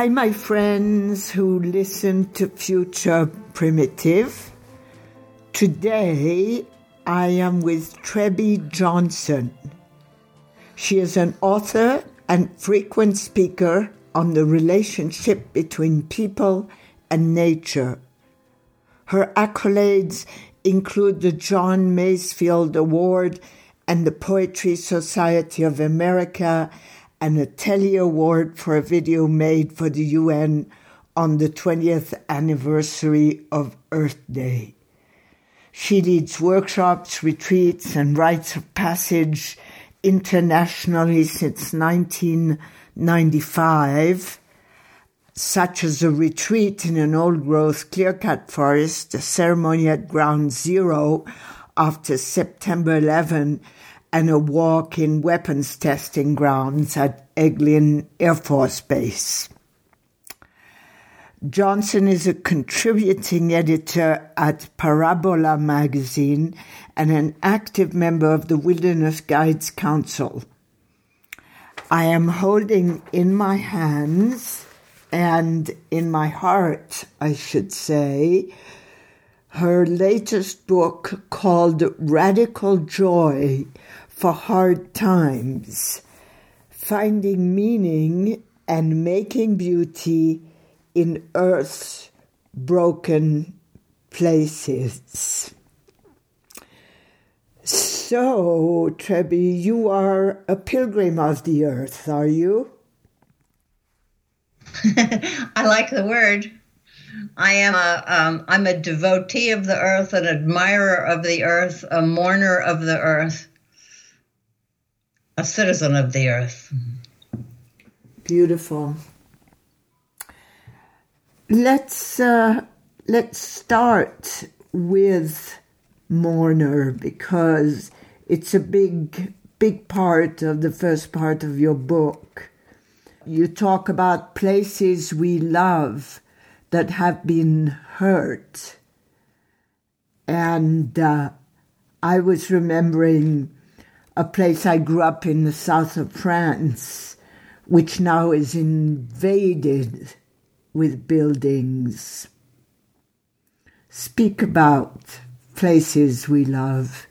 Hi, my friends who listen to Future Primitive. Today I am with Trebbe Johnson. She is an author and frequent speaker on the relationship between people and nature. Her accolades include the John Masefield Award and the Poetry Society of America and a Telly Award for a video made for the UN on the 20th anniversary of Earth Day. She leads workshops, retreats, and rites of passage internationally since 1995, such as a retreat in an old growth clear cut forest, a ceremony at Ground Zero after September 11 and a walk in weapons testing grounds at Eglin Air Force Base. Johnson is a contributing editor at Parabola magazine and an active member of the Wilderness Guides Council. I am holding in my hands and in my heart, I should say, her latest book called Radical Joy for hard times, finding meaning and making beauty in Earth's broken places. So, Trebbe, you are a pilgrim of the earth, are you? I like the word. I am a um, I'm a devotee of the earth, an admirer of the earth, a mourner of the earth, a citizen of the earth. Beautiful. Let's uh, let's start with mourner because it's a big big part of the first part of your book. You talk about places we love that have been hurt. And uh, I was remembering a place I grew up in the south of France, which now is invaded with buildings. Speak about places we love.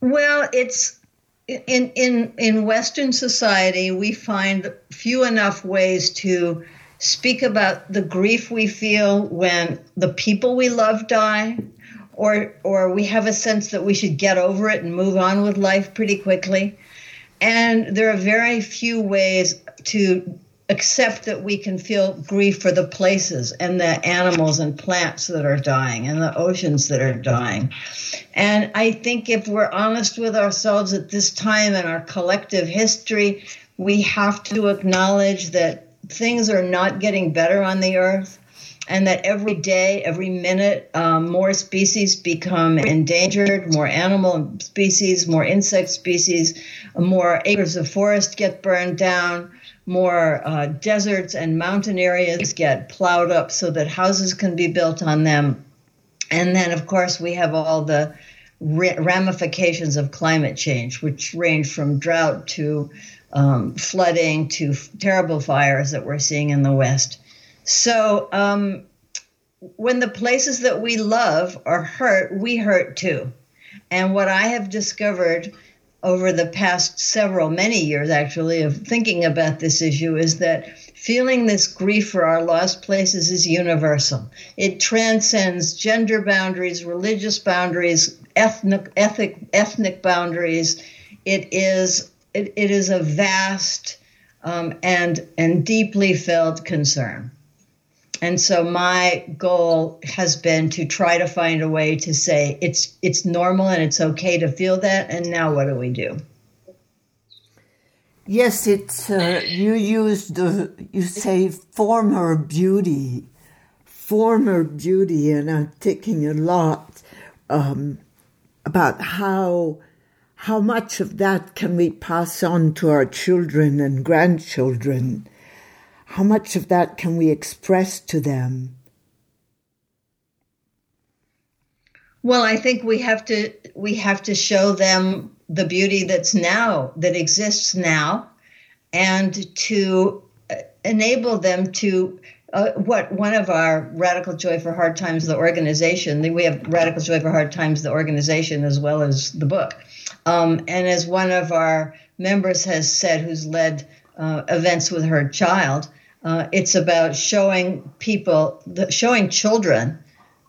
Well, it's in in in Western society we find few enough ways to speak about the grief we feel when the people we love die or or we have a sense that we should get over it and move on with life pretty quickly. And there are very few ways to accept that we can feel grief for the places and the animals and plants that are dying and the oceans that are dying. And I think if we're honest with ourselves at this time in our collective history, we have to acknowledge that things are not getting better on the earth and that every day, every minute, um, more species become endangered, more animal species, more insect species, more acres of forest get burned down, more uh, deserts and mountain areas get plowed up so that houses can be built on them. And then, of course, we have all the ramifications of climate change, which range from drought to um, flooding to terrible fires that we're seeing in the West. So um, when the places that we love are hurt, we hurt too. And what I have discovered over the past several, many years actually, of thinking about this issue is that feeling this grief for our lost places is universal. It transcends gender boundaries, religious boundaries, ethnic, ethnic, ethnic boundaries. It is, it, it is a vast um, and, and deeply felt concern. And so my goal has been to try to find a way to say it's it's normal and it's okay to feel that. And now what do we do? Yes, it's uh, you use the you say former beauty former beauty, and I'm thinking a lot um, about how how much of that can we pass on to our children and grandchildren? How much of that can we express to them? Well, I think we have to we have to show them the beauty that's now that exists now, and to uh, enable them to uh, what one of our Radical Joy for Hard Times, the organization, we have Radical Joy for Hard Times, the organization, as well as the book. Um, and as one of our members has said, who's led uh, events with her child, uh, it's about showing people, the, showing children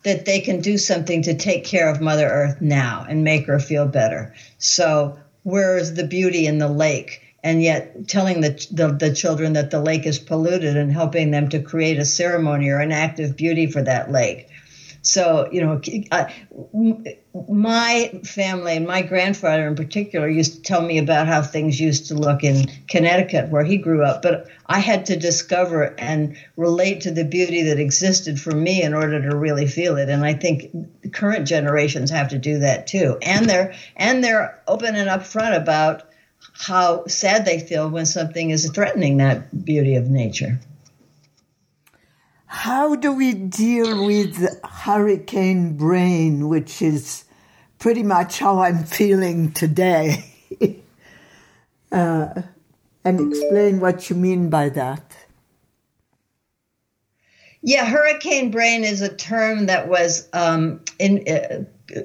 that they can do something to take care of Mother Earth now and make her feel better. So, where is the beauty in the lake? And yet, telling the, the, the children that the lake is polluted and helping them to create a ceremony or an act of beauty for that lake. So, you know, my family and my grandfather in particular used to tell me about how things used to look in Connecticut, where he grew up. But I had to discover and relate to the beauty that existed for me in order to really feel it. And I think current generations have to do that too. And they're and they're open and upfront about how sad they feel when something is threatening that beauty of nature. How do we deal with hurricane brain, which is pretty much how I'm feeling today? uh, and explain what you mean by that. Yeah, hurricane brain is a term that was, um, in uh,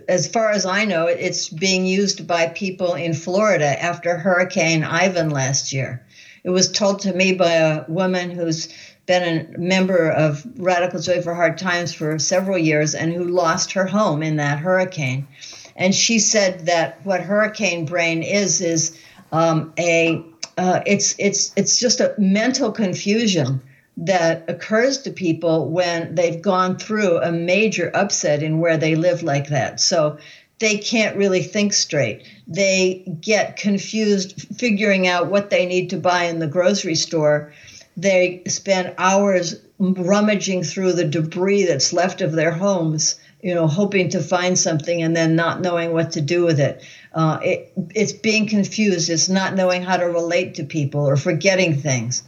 as far as I know, it's being used by people in Florida after Hurricane Ivan last year. It was told to me by a woman who's been a member of Radical Joy for Hard Times for several years and who lost her home in that hurricane. And she said that what hurricane brain is is um, a uh, it's it's it's just a mental confusion that occurs to people when they've gone through a major upset in where they live like that. So they can't really think straight. They get confused figuring out what they need to buy in the grocery store they spend hours rummaging through the debris that's left of their homes, you know, hoping to find something and then not knowing what to do with it. Uh, it it's being confused. It's not knowing how to relate to people or forgetting things,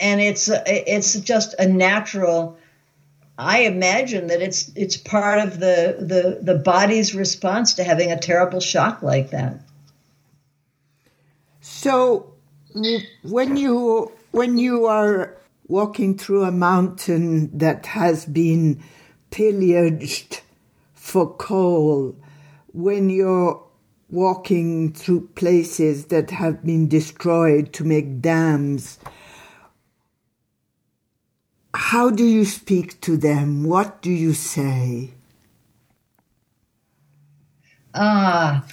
and it's it's just a natural. I imagine that it's it's part of the the the body's response to having a terrible shock like that. So, when you when you are walking through a mountain that has been pillaged for coal, when you're walking through places that have been destroyed to make dams, how do you speak to them? What do you say? Ah,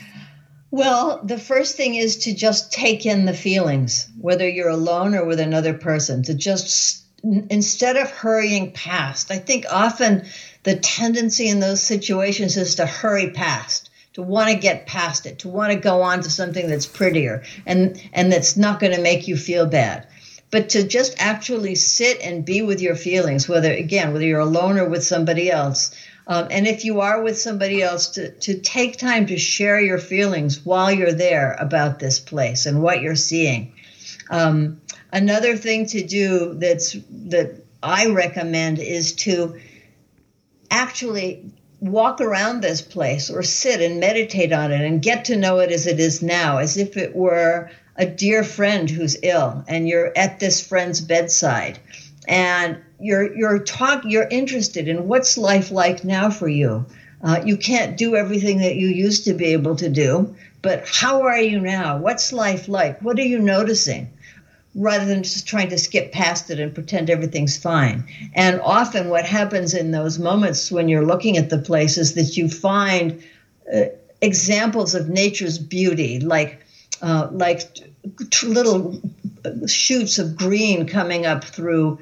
well, the first thing is to just take in the feelings, whether you're alone or with another person, to just instead of hurrying past. I think often the tendency in those situations is to hurry past, to want to get past it, to want to go on to something that's prettier and and that's not going to make you feel bad. But to just actually sit and be with your feelings, whether again, whether you're alone or with somebody else, um, and if you are with somebody else, to, to take time to share your feelings while you're there about this place and what you're seeing. Um, another thing to do that's that I recommend is to actually walk around this place or sit and meditate on it and get to know it as it is now, as if it were a dear friend who's ill and you're at this friend's bedside. And you're you're talk you're interested in what's life like now for you. Uh, you can't do everything that you used to be able to do, but how are you now? What's life like? What are you noticing? Rather than just trying to skip past it and pretend everything's fine. And often, what happens in those moments when you're looking at the place is that you find uh, examples of nature's beauty, like uh, like t- little shoots of green coming up through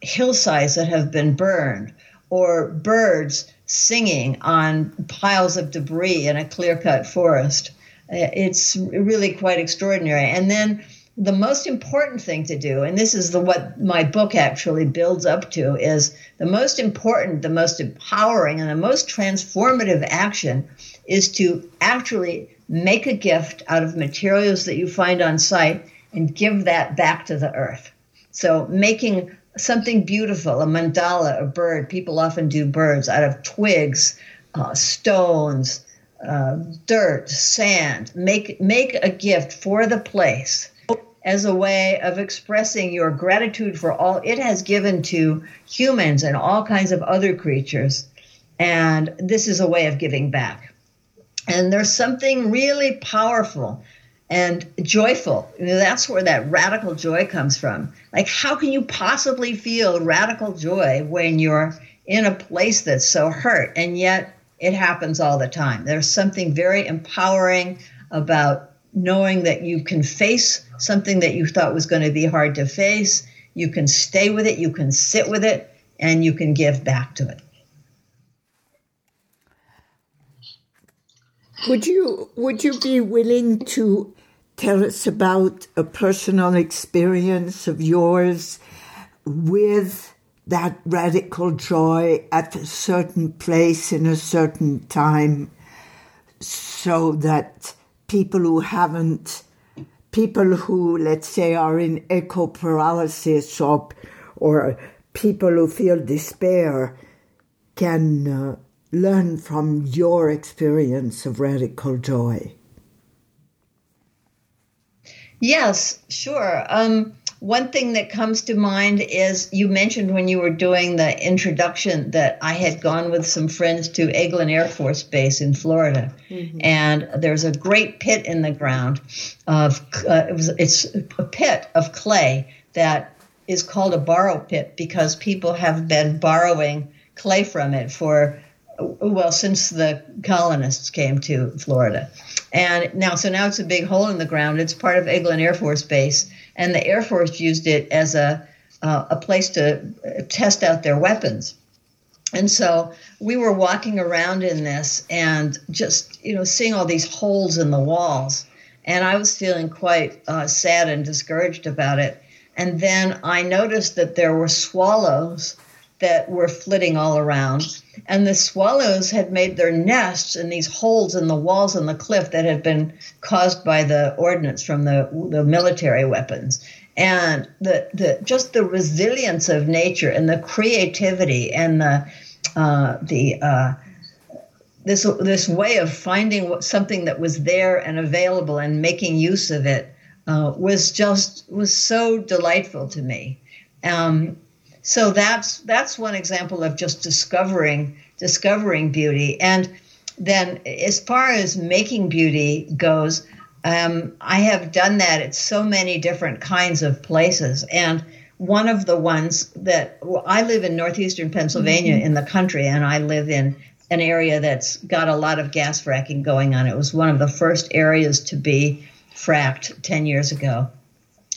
hillsides that have been burned, or birds singing on piles of debris in a clear cut forest. Uh, it's really quite extraordinary. And then the most important thing to do, and this is the what my book actually builds up to, is the most important, the most empowering, and the most transformative action is to actually make a gift out of materials that you find on site and give that back to the earth. So making something beautiful, a mandala, a bird. People often do birds out of twigs, uh, stones, uh, dirt, sand. Make make a gift for the place as a way of expressing your gratitude for all it has given to humans and all kinds of other creatures. And this is a way of giving back. And there's something really powerful and joyful. You know, that's where that radical joy comes from. Like, how can you possibly feel radical joy when you're in a place that's so hurt? And yet it happens all the time. There's something very empowering about knowing that you can face something that you thought was going to be hard to face. You can stay with it, you can sit with it, and you can give back to it. Would you would you be willing to tell us about a personal experience of yours with that radical joy at a certain place in a certain time so that people who haven't, people who, let's say, are in eco paralysis or, or people who feel despair can uh, learn from your experience of radical joy? Yes, sure. Um, one thing that comes to mind is you mentioned when you were doing the introduction that I had gone with some friends to Eglin Air Force Base in Florida, mm-hmm. and there's a great pit in the ground of uh, it was it's a pit of clay that is called a borrow pit because people have been borrowing clay from it for well since the colonists came to Florida, and now so now it's a big hole in the ground. It's part of Eglin Air Force Base and the Air Force used it as a uh, a place to test out their weapons. And so we were walking around in this and just you know seeing all these holes in the walls, and I was feeling quite uh, sad and discouraged about it. And then I noticed that there were swallows that were flitting all around. And the swallows had made their nests in these holes in the walls and the cliff that had been caused by the ordnance from the, the military weapons. And the, the just the resilience of nature and the creativity and the uh, the uh, this this way of finding something that was there and available and making use of it uh, was just was so delightful to me. Um, so that's that's one example of just discovering discovering beauty. And then as far as making beauty goes um, i have done that at so many different kinds of places. And one of the ones that well, i live in northeastern pennsylvania mm-hmm. in the country and i live in an area that's got a lot of gas fracking going on. It was one of the first areas to be fracked 10 years ago.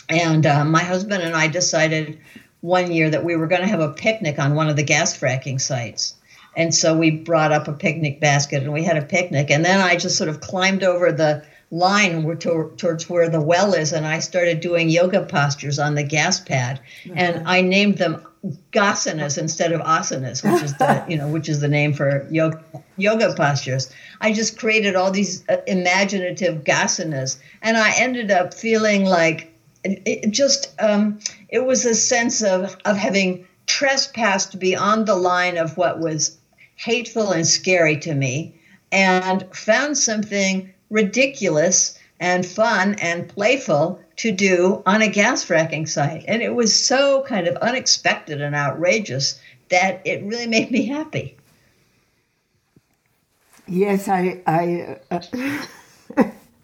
And uh, my husband and i decided one year that we were going to have a picnic on one of the gas fracking sites. And so we brought up a picnic basket and we had a picnic. And then I just sort of climbed over the line to, towards where the well is and I started doing yoga postures on the gas pad. Mm-hmm. And I named them gasanas instead of asanas, which is the you know which is the name for yoga yoga postures. I just created all these uh, imaginative gasanas, and I ended up feeling like it just um, it was a sense of of having trespassed beyond the line of what was hateful and scary to me and found something ridiculous and fun and playful to do on a gas fracking site. And it was so kind of unexpected and outrageous that it really made me happy. Yes i i uh,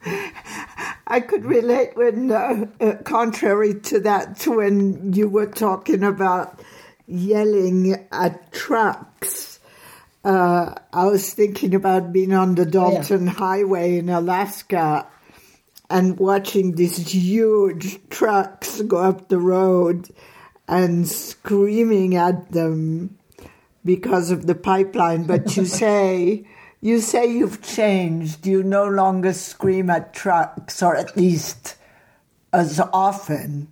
I could relate when, uh, uh, contrary to that, when you were talking about yelling at trucks. Uh, I was thinking about being on the Dalton yeah. Highway in Alaska and watching these huge trucks go up the road and screaming at them because of the pipeline. But you say you say you've changed. You no longer scream at trucks, or at least as often.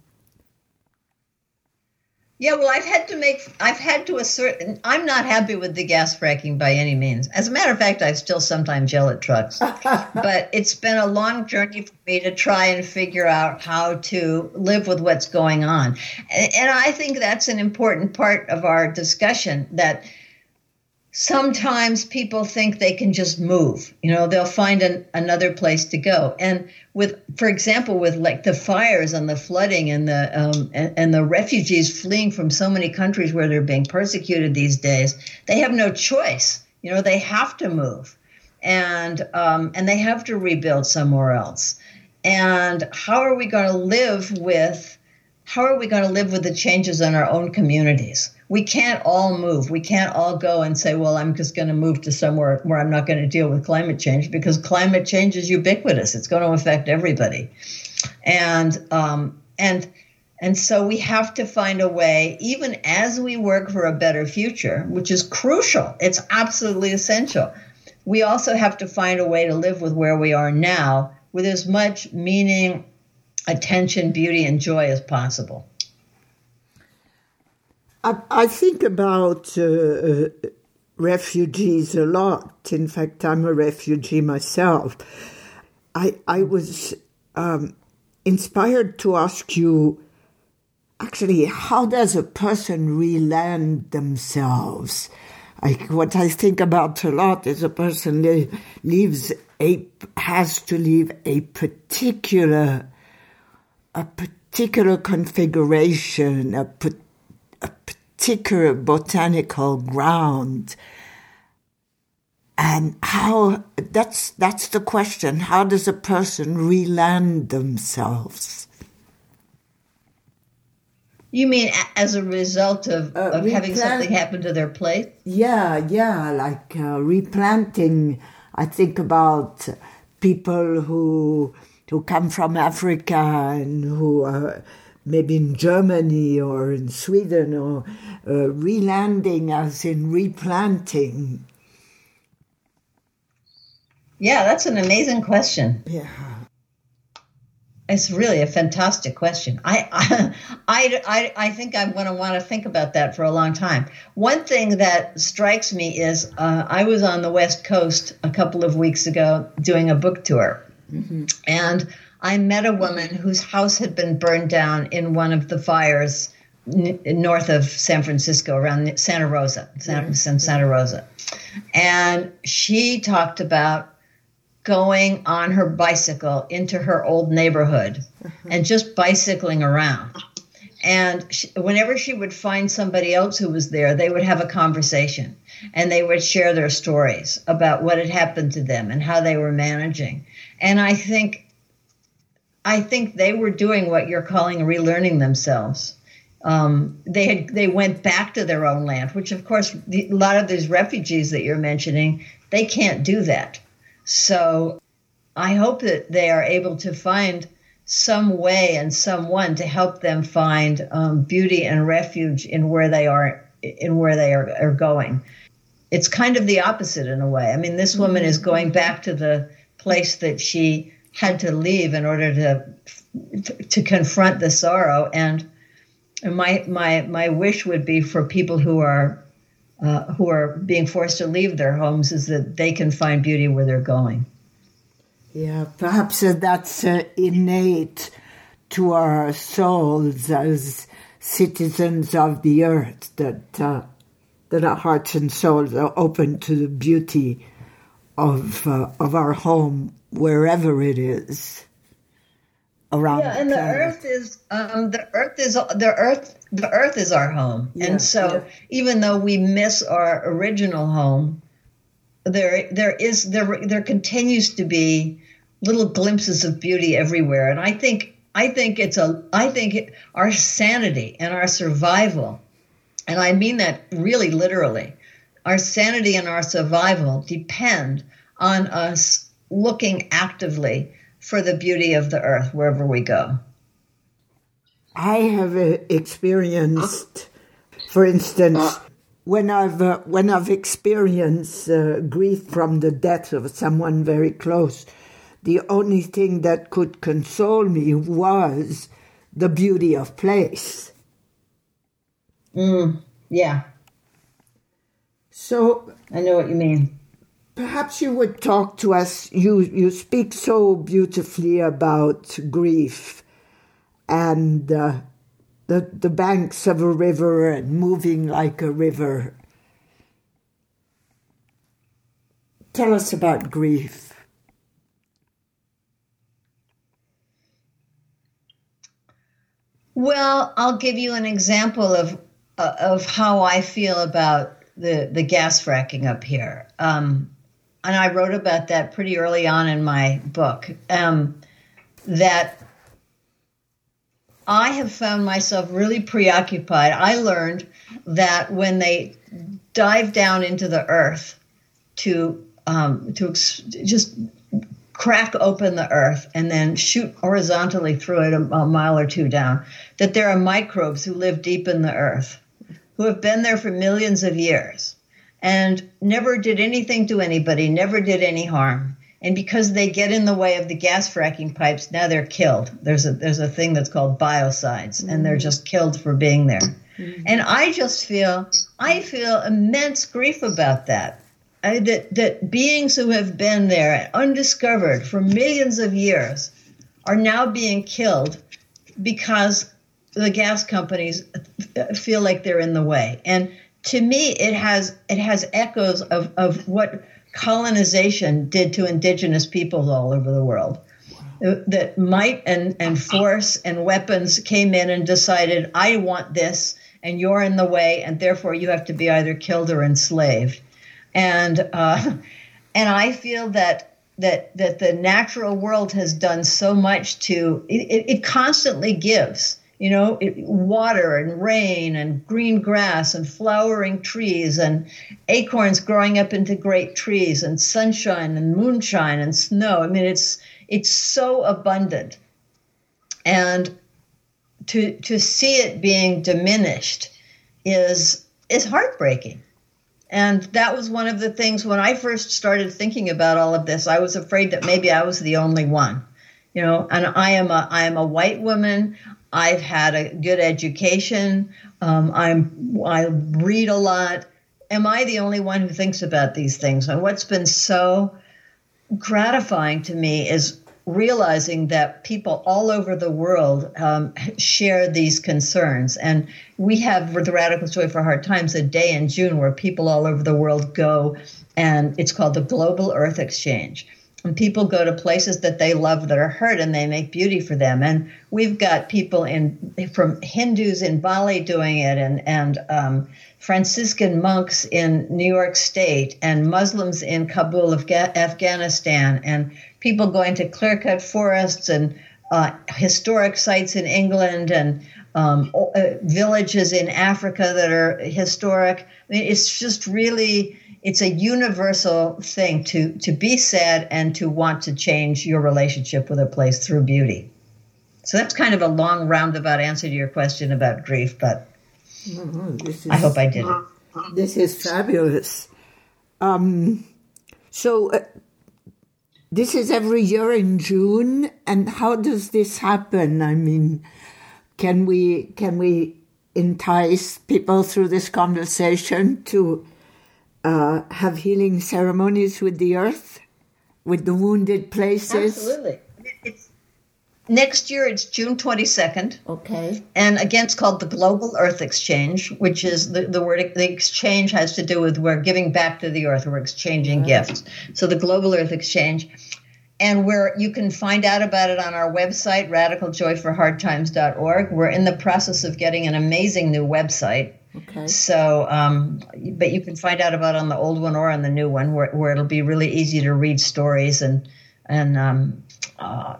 Yeah, well, I've had to make, I've had to assert, I'm not happy with the gas fracking by any means. As a matter of fact, I still sometimes yell at trucks. but it's been a long journey for me to try and figure out how to live with what's going on. And, and I think that's an important part of our discussion that sometimes people think they can just move. You know they'll find an, another place to go. And with for example with like the fires and the flooding and the um, and, and, the refugees fleeing from so many countries where they're being persecuted these days they have no choice. You know they have to move. And um, and they have to rebuild somewhere else. And how are we going to live with how are we going to live with the changes in our own communities we can't all move. We can't all go and say, well, I'm just going to move to somewhere where I'm not going to deal with climate change because climate change is ubiquitous. It's going to affect everybody. And, um, and, and so we have to find a way, even as we work for a better future, which is crucial, it's absolutely essential. We also have to find a way to live with where we are now with as much meaning, attention, beauty, and joy as possible. I, I think about uh, uh, refugees a lot. In fact, I'm a refugee myself. I, I was um, inspired to ask you actually, how does a person reland themselves? I, what I think about a lot is a person leaves a has to leave a particular a particular configuration, a particular particular botanical ground. And how that's that's the question. How does a person reland themselves? You mean as a result of, uh, of having something happen to their place? Yeah, yeah, like uh, replanting. I think about people who who come from Africa and who are maybe in Germany or in Sweden or uh, relanding as in replanting? Yeah, that's an amazing question. Yeah. It's really a fantastic question. I, I, I, I think I'm going to want to think about that for a long time. One thing that strikes me is uh, I was on the West Coast a couple of weeks ago doing a book tour. Mm-hmm. And I met a woman whose house had been burned down in one of the fires n- north of San Francisco, around Santa Rosa, San, Santa Rosa. And she talked about going on her bicycle into her old neighborhood mm-hmm. and just bicycling around. And she, whenever she would find somebody else who was there, they would have a conversation and they would share their stories about what had happened to them and how they were managing. And I think I think they were doing what you're calling relearning themselves. Um, they had they went back to their own land, which of course the, a lot of these refugees that you're mentioning they can't do that. So I hope that they are able to find some way and someone to help them find um, beauty and refuge in where they are in where they are, are going. It's kind of the opposite in a way. I mean, this woman is going back to the place that she had to leave in order to to confront the sorrow and my my my wish would be for people who are uh, who are being forced to leave their homes is that they can find beauty where they're going. Yeah, perhaps that's uh, innate to our souls as citizens of the earth that uh, that our hearts and souls are open to the beauty of uh, of our home wherever it is around. Yeah, and the, the earth is um, the earth is the earth the earth is our home, yeah, and so yeah. even though we miss our original home, there there is there there continues to be little glimpses of beauty everywhere, and I think I think it's a I think our sanity and our survival, and I mean that really literally, our sanity and our survival depend on us looking actively for the beauty of the earth wherever we go. I have uh, experienced, for instance, when I've uh, when I've experienced uh, grief from the death of someone very close the only thing that could console me was the beauty of place. Mm, yeah. So I know what you mean. Perhaps you would talk to us. You you speak so beautifully about grief and uh, the the banks of a river and moving like a river. Tell us about grief. Well, I'll give you an example of uh, of how I feel about the the gas fracking up here. Um, and I wrote about that pretty early on in my book. Um, that I have found myself really preoccupied. I learned that when they dive down into the earth to um, to ex- just crack open the earth and then shoot horizontally through it a, a mile or two down, that there are microbes who live deep in the earth, who have been there for millions of years and never did anything to anybody, never did any harm. And because they get in the way of the gas fracking pipes, now they're killed. There's a there's a thing that's called biocides, mm-hmm. and they're just killed for being there. Mm-hmm. And I just feel I feel immense grief about that. I, that, that beings who have been there undiscovered for millions of years are now being killed because the gas companies feel like they're in the way. And to me, it has it has echoes of, of what colonization did to indigenous peoples all over the world. That might and, and force and weapons came in and decided, I want this, and you're in the way, and therefore you have to be either killed or enslaved and uh, and I feel that that that the natural world has done so much to it, it constantly gives you know it, water and rain and green grass and flowering trees and acorns growing up into great trees and sunshine and moonshine and snow i mean it's it's so abundant and to to see it being diminished is is heartbreaking and that was one of the things when I first started thinking about all of this, I was afraid that maybe I was the only one. You know, and I am a I am a white woman. I've had a good education. Um, I'm I read a lot. Am I the only one who thinks about these things? And what's been so gratifying to me is realizing that people all over the world um, share these concerns. And we have, with the Radical Joy for Hard Times, a day in June where people all over the world go, and it's called the Global Earth Exchange. And people go to places that they love that are hurt and they make beauty for them. And we've got people in from Hindus in Bali doing it and, and um, Franciscan monks in New York State and Muslims in Kabul, of Afghanistan, and people going to clear cut forests and uh, historic sites in England and um, uh, villages in Africa that are historic. I mean, it's just really it's a universal thing to to be sad and to want to change your relationship with a place through beauty. So that's kind of a long roundabout answer to your question about grief, but mm-hmm. is, I hope I did it. This is fabulous. Um, so, uh, this is every year in June, and how does this happen? I mean, can we can we entice people through this conversation to uh, have healing ceremonies with the earth, with the wounded places? Absolutely. It's, next year it's June 22nd. Okay. And again, it's called the Global Earth Exchange, which is the, the word, the exchange has to do with we're giving back to the earth, we're exchanging right. gifts. So the Global Earth Exchange. And where you can find out about it on our website, radicaljoyforhardtimes.org. We're in the process of getting an amazing new website. Okay. So, um, but you can find out about on the old one or on the new one, where, where it'll be really easy to read stories and and um, uh,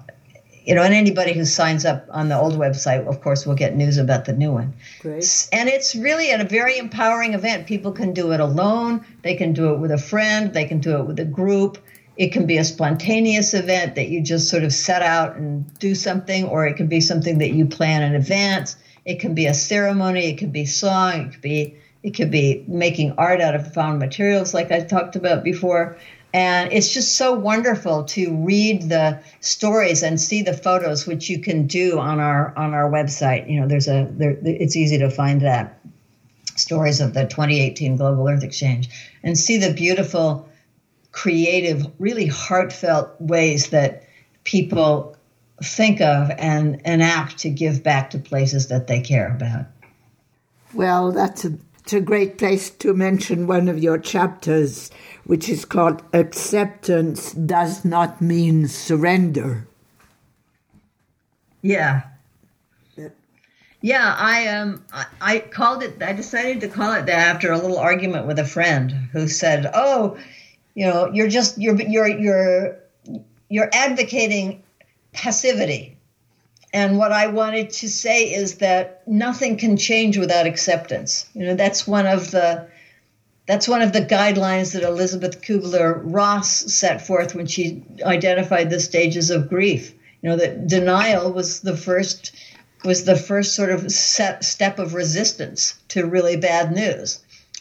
you know, and anybody who signs up on the old website, of course, will get news about the new one. Great. And it's really a very empowering event. People can do it alone. They can do it with a friend. They can do it with a group. It can be a spontaneous event that you just sort of set out and do something, or it can be something that you plan in advance. It can be a ceremony. It could be song. It could be it could be making art out of found materials, like I talked about before. And it's just so wonderful to read the stories and see the photos, which you can do on our on our website. You know, there's a there, it's easy to find that stories of the 2018 Global Earth Exchange and see the beautiful, creative, really heartfelt ways that people think of and enact to give back to places that they care about. Well, that's a, it's a great place to mention one of your chapters, which is called Acceptance Does Not Mean Surrender. Yeah. Yeah, I um I, I called it I decided to call it that after a little argument with a friend who said, "Oh, you know, you're just you're you're you're you're advocating passivity. And what I wanted to say is that nothing can change without acceptance. You know, that's one of the that's one of the guidelines that Elizabeth Kubler Ross set forth when she identified the stages of grief. You know, that denial was the first was the first sort of set, step of resistance to really bad news,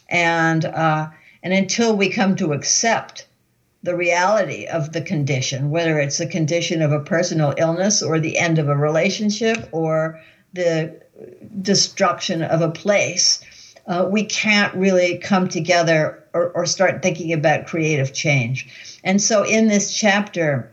and uh, and until we come to accept the reality of the condition, whether it's a condition of a personal illness or the end of a relationship or the destruction of a place, uh, we can't really come together or, or, start thinking about creative change. And so in this chapter,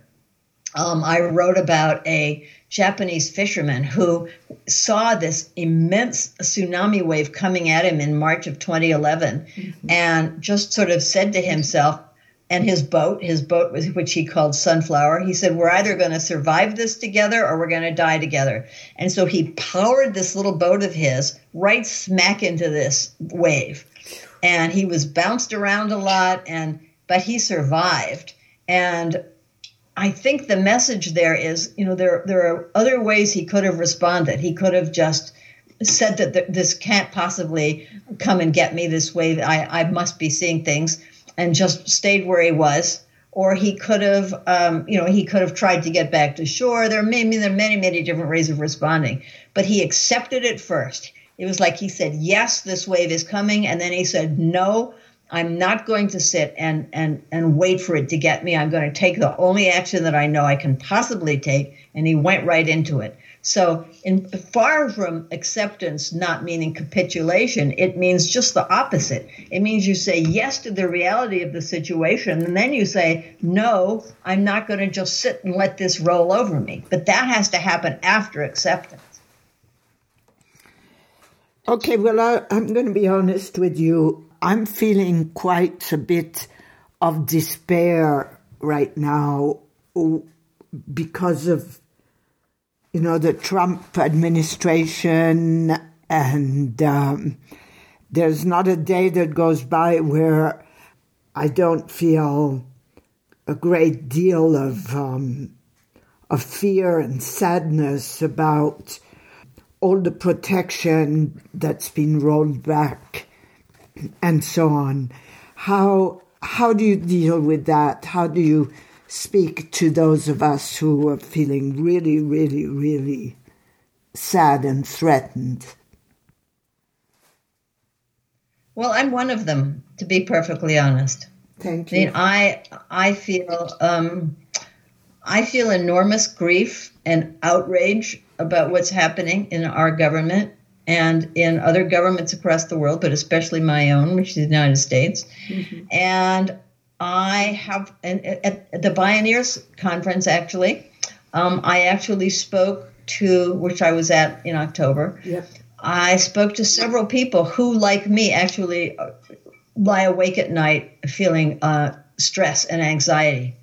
um, I wrote about a Japanese fisherman who saw this immense tsunami wave coming at him in March of 2011 mm-hmm. and just sort of said to himself, and his boat, his boat, which he called Sunflower, he said, We're either going to survive this together or we're going to die together. And so he powered this little boat of his right smack into this wave. And he was bounced around a lot, and but he survived. And I think the message there is, you know, there there are other ways he could have responded. He could have just said that this can't possibly come and get me this way. I, I must be seeing things and just stayed where he was or he could have um, you know he could have tried to get back to shore. There may there are many many different ways of responding but he accepted it first. It was like he said yes this wave is coming and then he said no i'm not going to sit and and and wait for it to get me. I'm going to take the only action that i know i can possibly take and he went right into it so, in far from acceptance not meaning capitulation, it means just the opposite. It means you say yes to the reality of the situation, and then you say, no, I'm not going to just sit and let this roll over me. But that has to happen after acceptance. Okay, well, I, I'm going to be honest with you. I'm feeling quite a bit of despair right now because of you know, the Trump administration, and um, there's not a day that goes by where I don't feel a great deal of um, of fear and sadness about all the protection that's been rolled back and so on. How how do you deal with that? How do you speak to those of us who are feeling really, really, really sad and threatened? Well, I'm one of them, to be perfectly honest. Thank you. I mean, I I feel um, I feel enormous grief and outrage about what's happening in our government and in other governments across the world, but especially my own, which is the United States. Mm-hmm. And I have at the Bioneers conference actually. Um, I actually spoke to which I was at in October. Yep. I spoke to several people who, like me, actually uh, lie awake at night feeling uh, stress and anxiety.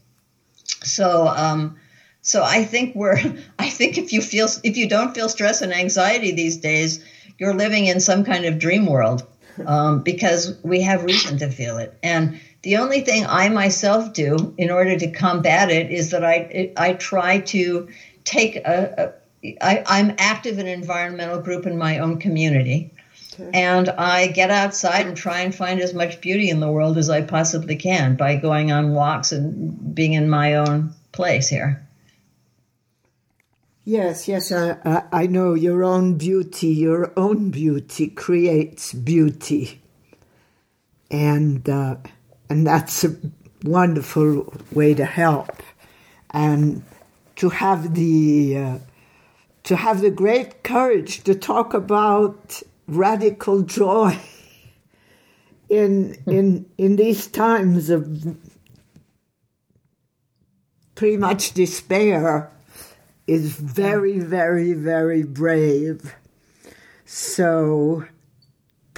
So, um, so I think we're. I think if you feel if you don't feel stress and anxiety these days, you're living in some kind of dream world um, because we have reason to feel it and the only thing I myself do in order to combat it is that I I try to take a, a I, I'm active in an environmental group in my own community. Okay. And I get outside and try and find as much beauty in the world as I possibly can by going on walks and being in my own place here. Yes, yes, I, I know your own beauty, your own beauty creates beauty. And uh, and that's a wonderful way to help, and to have the uh, to have the great courage to talk about radical joy in in in these times of pretty much despair is very very very brave. So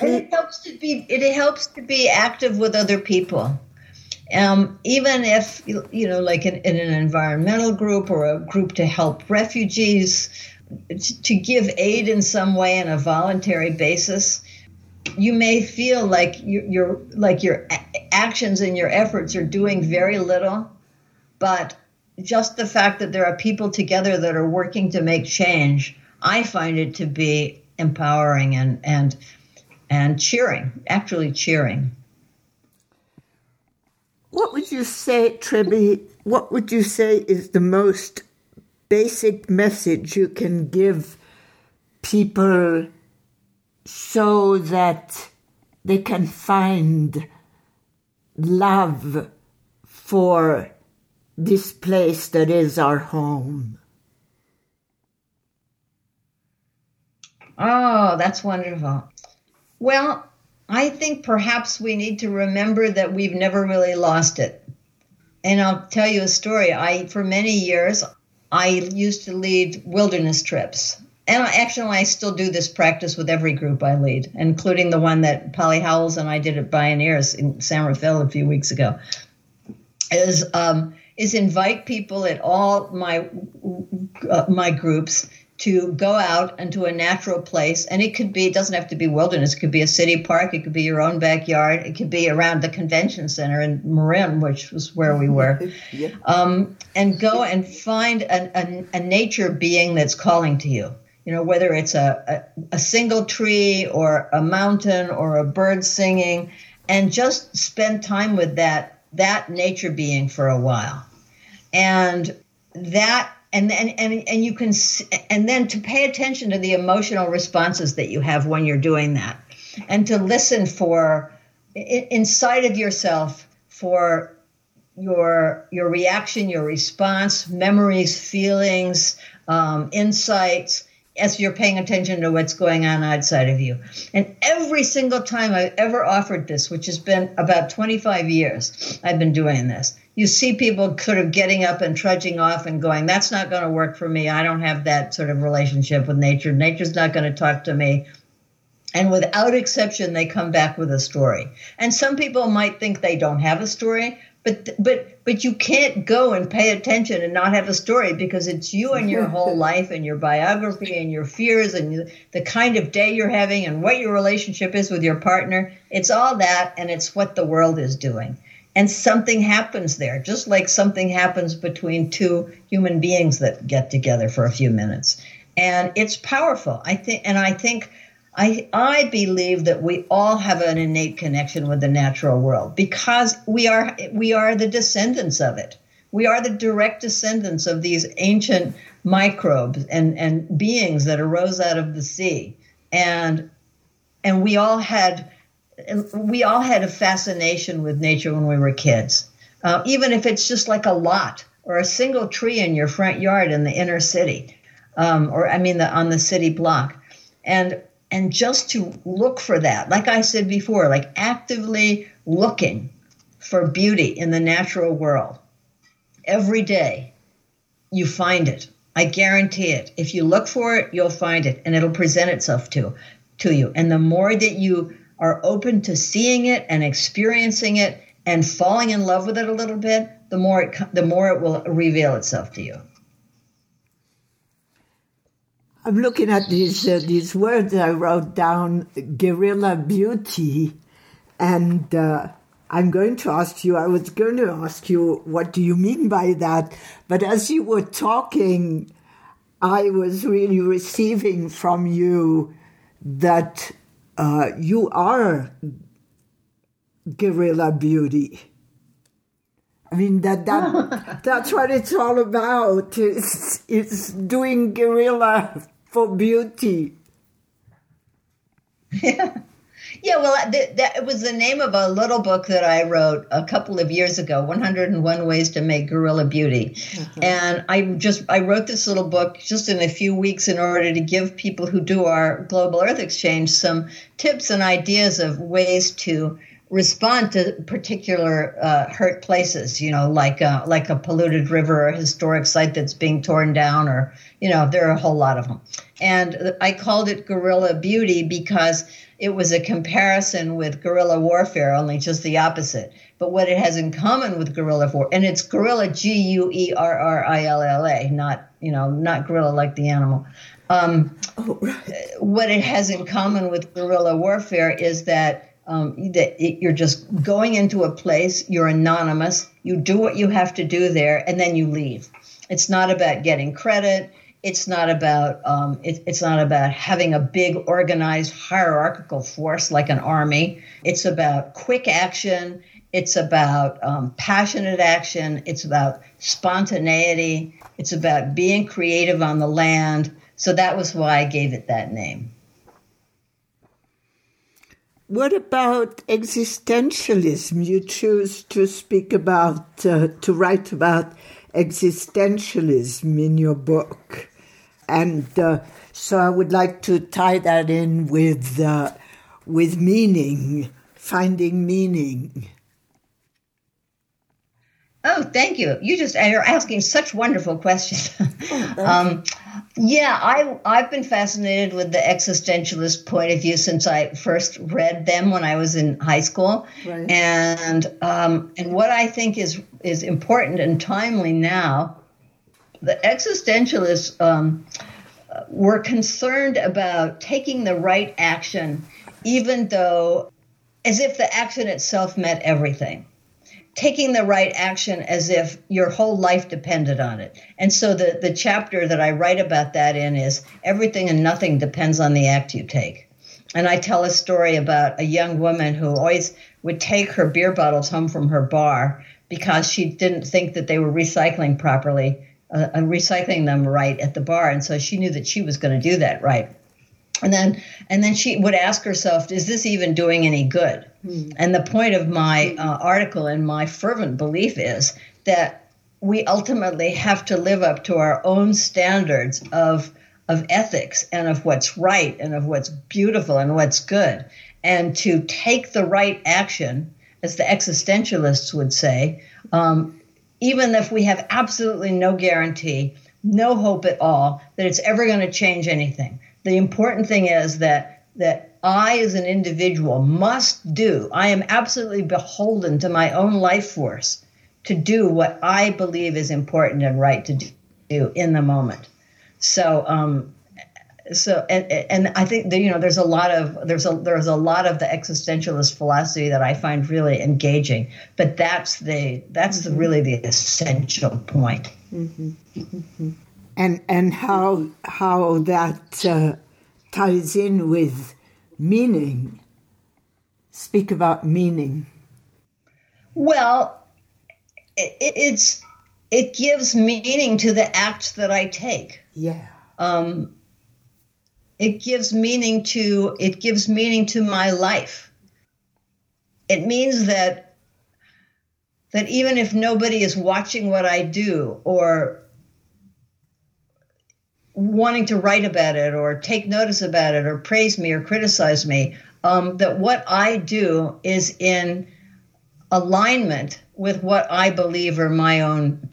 it helps to be it helps to be active with other people. Um, even if you know like in, in an environmental group or a group to help refugees to give aid in some way on a voluntary basis you may feel like your, your like your actions and your efforts are doing very little. But just the fact that there are people together that are working to make change i find it to be empowering and and and cheering actually cheering what would you say Trebbe what would you say is the most basic message you can give people so that they can find love for this place that is our home. Oh, that's wonderful. Well, I think perhaps we need to remember that we've never really lost it. And I'll tell you a story. I, for many years, I used to lead wilderness trips. And I, actually, I still do this practice with every group I lead, including the one that Polly Howells and I did at Bioneers in San Rafael a few weeks ago. Is um, is invite people at all my uh, my groups to go out into a natural place and it could be it doesn't have to be wilderness it could be a city park it could be your own backyard it could be around the convention center in marin which was where we were. Yeah. um, and go and find a, a, a, nature being that's calling to you. You know whether it's a, a, a single tree or a mountain or a bird singing and just spend time with that that nature being for a while. And that and and and, and you can and then to pay attention to the emotional responses that you have when you're doing that. And to listen for inside of yourself for your your reaction your response memories feelings um, insights as you're paying attention to what's going on outside of you. And every single time i've ever offered this which has been about 25 years i've been doing this you see people sort of getting up and trudging off and going, that's not going to work for me. I don't have that sort of relationship with nature. Nature's not going to talk to me. And without exception, they come back with a story. And some people might think they don't have a story, but but but you can't go and pay attention and not have a story because it's you and your whole life and your biography and your fears and the kind of day you're having and what your relationship is with your partner. It's all that, and it's what the world is doing and something happens there, just like something happens between two human beings that get together for a few minutes. And it's powerful. I think, and I think, I, I believe that we all have an innate connection with the natural world because we are we are the descendants of it. We are the direct descendants of these ancient microbes and, and beings that arose out of the sea. And and we all had we all had a fascination with nature when we were kids, uh, even if it's just like a lot or a single tree in your front yard in the inner city, um, or I mean, the, on the city block, and and just to look for that, like I said before, like actively looking for beauty in the natural world every day, you find it. I guarantee it. If you look for it, you'll find it, and it'll present itself to to you. And the more that you are open to seeing it and experiencing it and falling in love with it a little bit, the more it, the more it will reveal itself to you. I'm looking at these uh, these words I wrote down, guerrilla beauty, and uh, I'm going to ask you. I was going to ask you what do you mean by that, but as you were talking, I was really receiving from you that uh, you are guerrilla beauty. I mean that that that's what it's all about. It's it's doing guerrilla for beauty. Yeah, Yeah, well, th- that was the name of a little book that I wrote a couple of years ago, 101 Ways to Make Guerrilla Beauty. Mm-hmm. And I just I wrote this little book just in a few weeks in order to give people who do our global earth exchange some tips and ideas of ways to respond to particular uh, hurt places, you know, like a, like a polluted river or a historic site that's being torn down, or you know, there are a whole lot of them. And I called it guerrilla beauty because it was a comparison with guerrilla warfare, only just the opposite. But what it has in common with guerrilla war, and it's guerrilla G U E R R I L L A, not you know, not gorilla like the animal. Um, oh, right. What it has in common with guerrilla warfare is that um, that it, you're just going into a place, you're anonymous, you do what you have to do there, and then you leave. It's not about getting credit. It's not about um, it, it's not about having a big organized hierarchical force like an army. It's about quick action. It's about um, passionate action. It's about spontaneity. It's about being creative on the land. So that was why I gave it that name. What about existentialism? You choose to speak about, uh, to write about existentialism in your book. And uh, so I would like to tie that in with, uh, with meaning, finding meaning. Oh, thank you. You just are asking such wonderful questions. Oh, um, yeah, I I've been fascinated with the existentialist point of view since I first read them when I was in high school, right. and um, and what I think is is important and timely now, the existentialists um, were concerned about taking the right action, even though, as if the action itself meant everything taking the right action as if your whole life depended on it. And so the, the chapter that I write about that in is everything and nothing depends on the act you take. And I tell a story about a young woman who always would take her beer bottles home from her bar because she didn't think that they were recycling properly, uh, recycling them right at the bar. And so she knew that she was going to do that right and then and then she would ask herself is this even doing any good? Mm. and the point of my uh, article and my fervent belief is that we ultimately have to live up to our own standards of of ethics and of what's right and of what's beautiful and what's good. And to take the right action as the existentialists would say um, even if we have absolutely no guarantee no hope at all that it's ever going to change anything the important thing is that that I as an individual must do. I am absolutely beholden to my own life force to do what I believe is important and right to do in the moment. So um, so and, and I think that, you know there's a lot of there's a there's a lot of the existentialist philosophy that I find really engaging, but that's the that's mm-hmm. the, really the essential point. Mm-hmm. Mm-hmm and and how how that uh, ties in with meaning. Speak about meaning. Well, it, it's it gives meaning to the act that I take. Yeah. Um, it gives meaning to it gives meaning to my life. It means that that even if nobody is watching what I do or wanting to write about it or take notice about it or praise me or criticize me. Um, that what I do is in alignment with what I believe are my own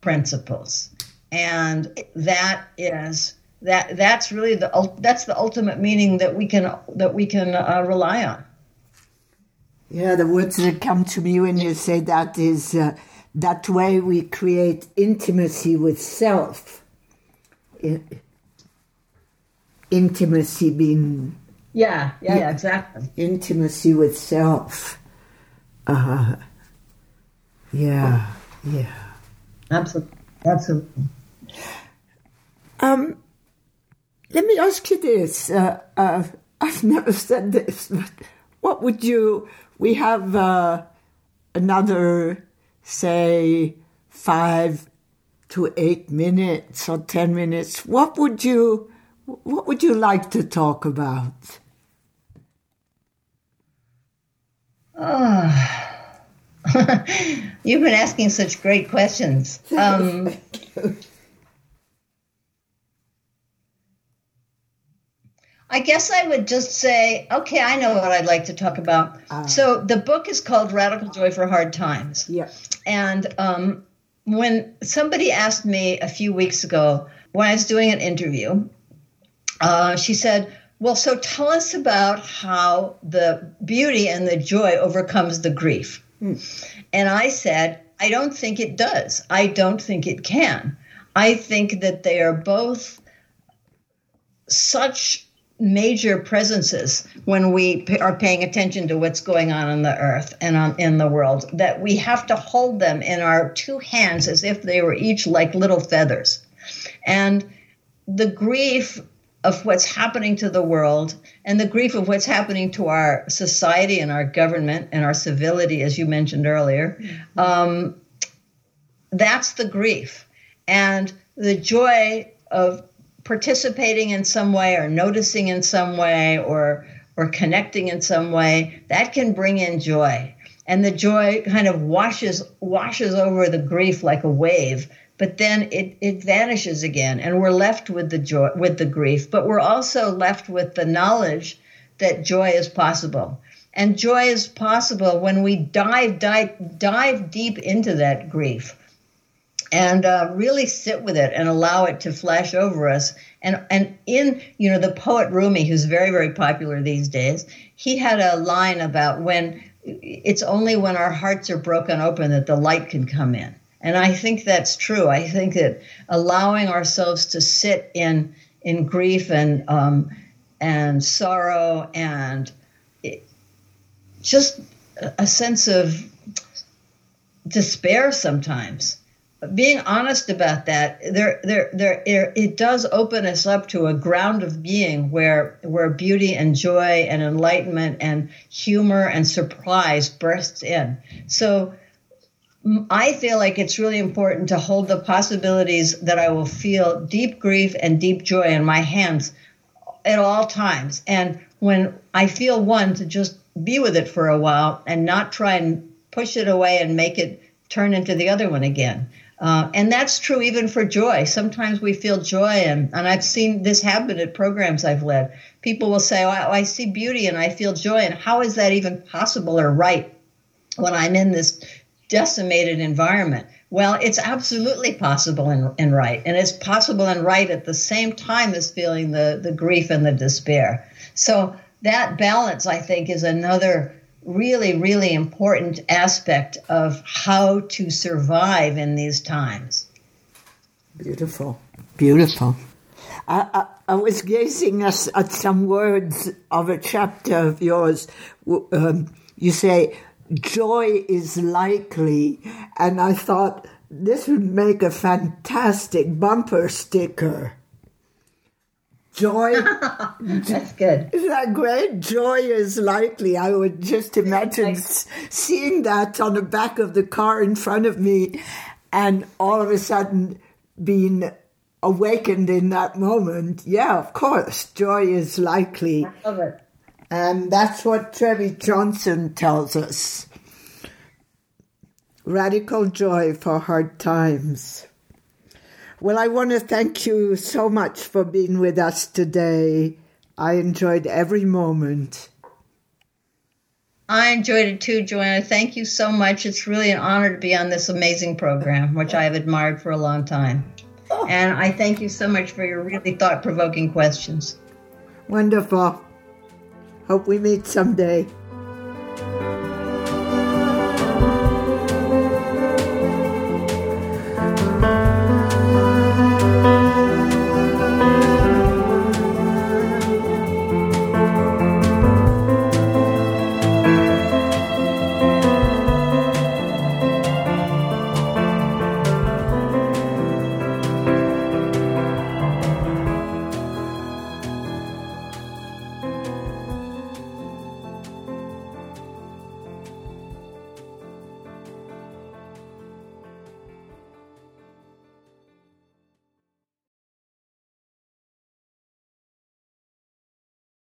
principles, and that is that that's really the that's the ultimate meaning that we can that we can uh, rely on. Yeah, the words that come to me when you say that is uh, that way we create intimacy with self intimacy being yeah, yeah, yeah, exactly. Intimacy with self. Uh, yeah, yeah. Absolutely, absolutely. Um, let me ask you this. Uh, uh, I've never said this, but what would you? We have uh, another, say, five to eight minutes or 10 minutes, what would you, what would you like to talk about? Uh, you've been asking such great questions. Um, I guess I would just say, okay, I know what I'd like to talk about. Uh, so the book is called Radical Joy for Hard Times. Yes, And um, when somebody asked me a few weeks ago when I was doing an interview, uh, she said, well, so tell us about how the beauty and the joy overcomes the grief. Hmm. And I said, I don't think it does. I don't think it can. I think that they are both such major presences when we are paying attention to what's going on on the earth and on, in the world that we have to hold them in our two hands as if they were each like little feathers. And the grief of what's happening to the world and the grief of what's happening to our society and our government and our civility, as you mentioned earlier, um, that's the grief. And the joy of participating in some way or noticing in some way or or connecting in some way that can bring in joy. And the joy kind of washes washes over the grief like a wave but then it, it vanishes again. And we're left with the joy with the grief but we're also left with the knowledge that joy is possible. And joy is possible when we dive dive dive deep into that grief and uh, really sit with it and allow it to flash over us and and in you know the poet Rumi who's very very popular these days he had a line about when it's only when our hearts are broken open that the light can come in and I think that's true. I think that allowing ourselves to sit in in grief and um, and sorrow and just a sense of despair sometimes. Being honest about that, there, there, there, it does open us up to a ground of being where, where beauty and joy and enlightenment and humor and surprise bursts in. So I feel like it's really important to hold the possibilities that I will feel deep grief and deep joy in my hands at all times. And when I feel one, to just be with it for a while and not try and push it away and make it turn into the other one again. Uh, and that's true even for joy. Sometimes we feel joy, and, and I've seen this happen at programs I've led. People will say, oh, I see beauty and I feel joy. And how is that even possible or right when I'm in this decimated environment. Well, it's absolutely possible and, and right. And it's possible and right at the same time as feeling the, the grief and the despair. So that balance, I think, is another really, really important aspect of how to survive in these times. Beautiful. Beautiful. I, I, I was gazing at, at, some words of a chapter of yours. Um, you say, joy is likely. And I thought this would make a fantastic bumper sticker. Joy. That's good. Isn't that great? Joy is likely. I would just imagine seeing that on the back of the car in front of me and all of a sudden being awakened in that moment. Yeah, of course, joy is likely. I love it. And that's what Trebbe Johnson tells us. Radical joy for hard times. Well, I want to thank you so much for being with us today. I enjoyed every moment. I enjoyed it too, Joanna. Thank you so much. It's really an honor to be on this amazing program, which I have admired for a long time. Oh. And I thank you so much for your really thought provoking questions. Wonderful. Hope we meet someday.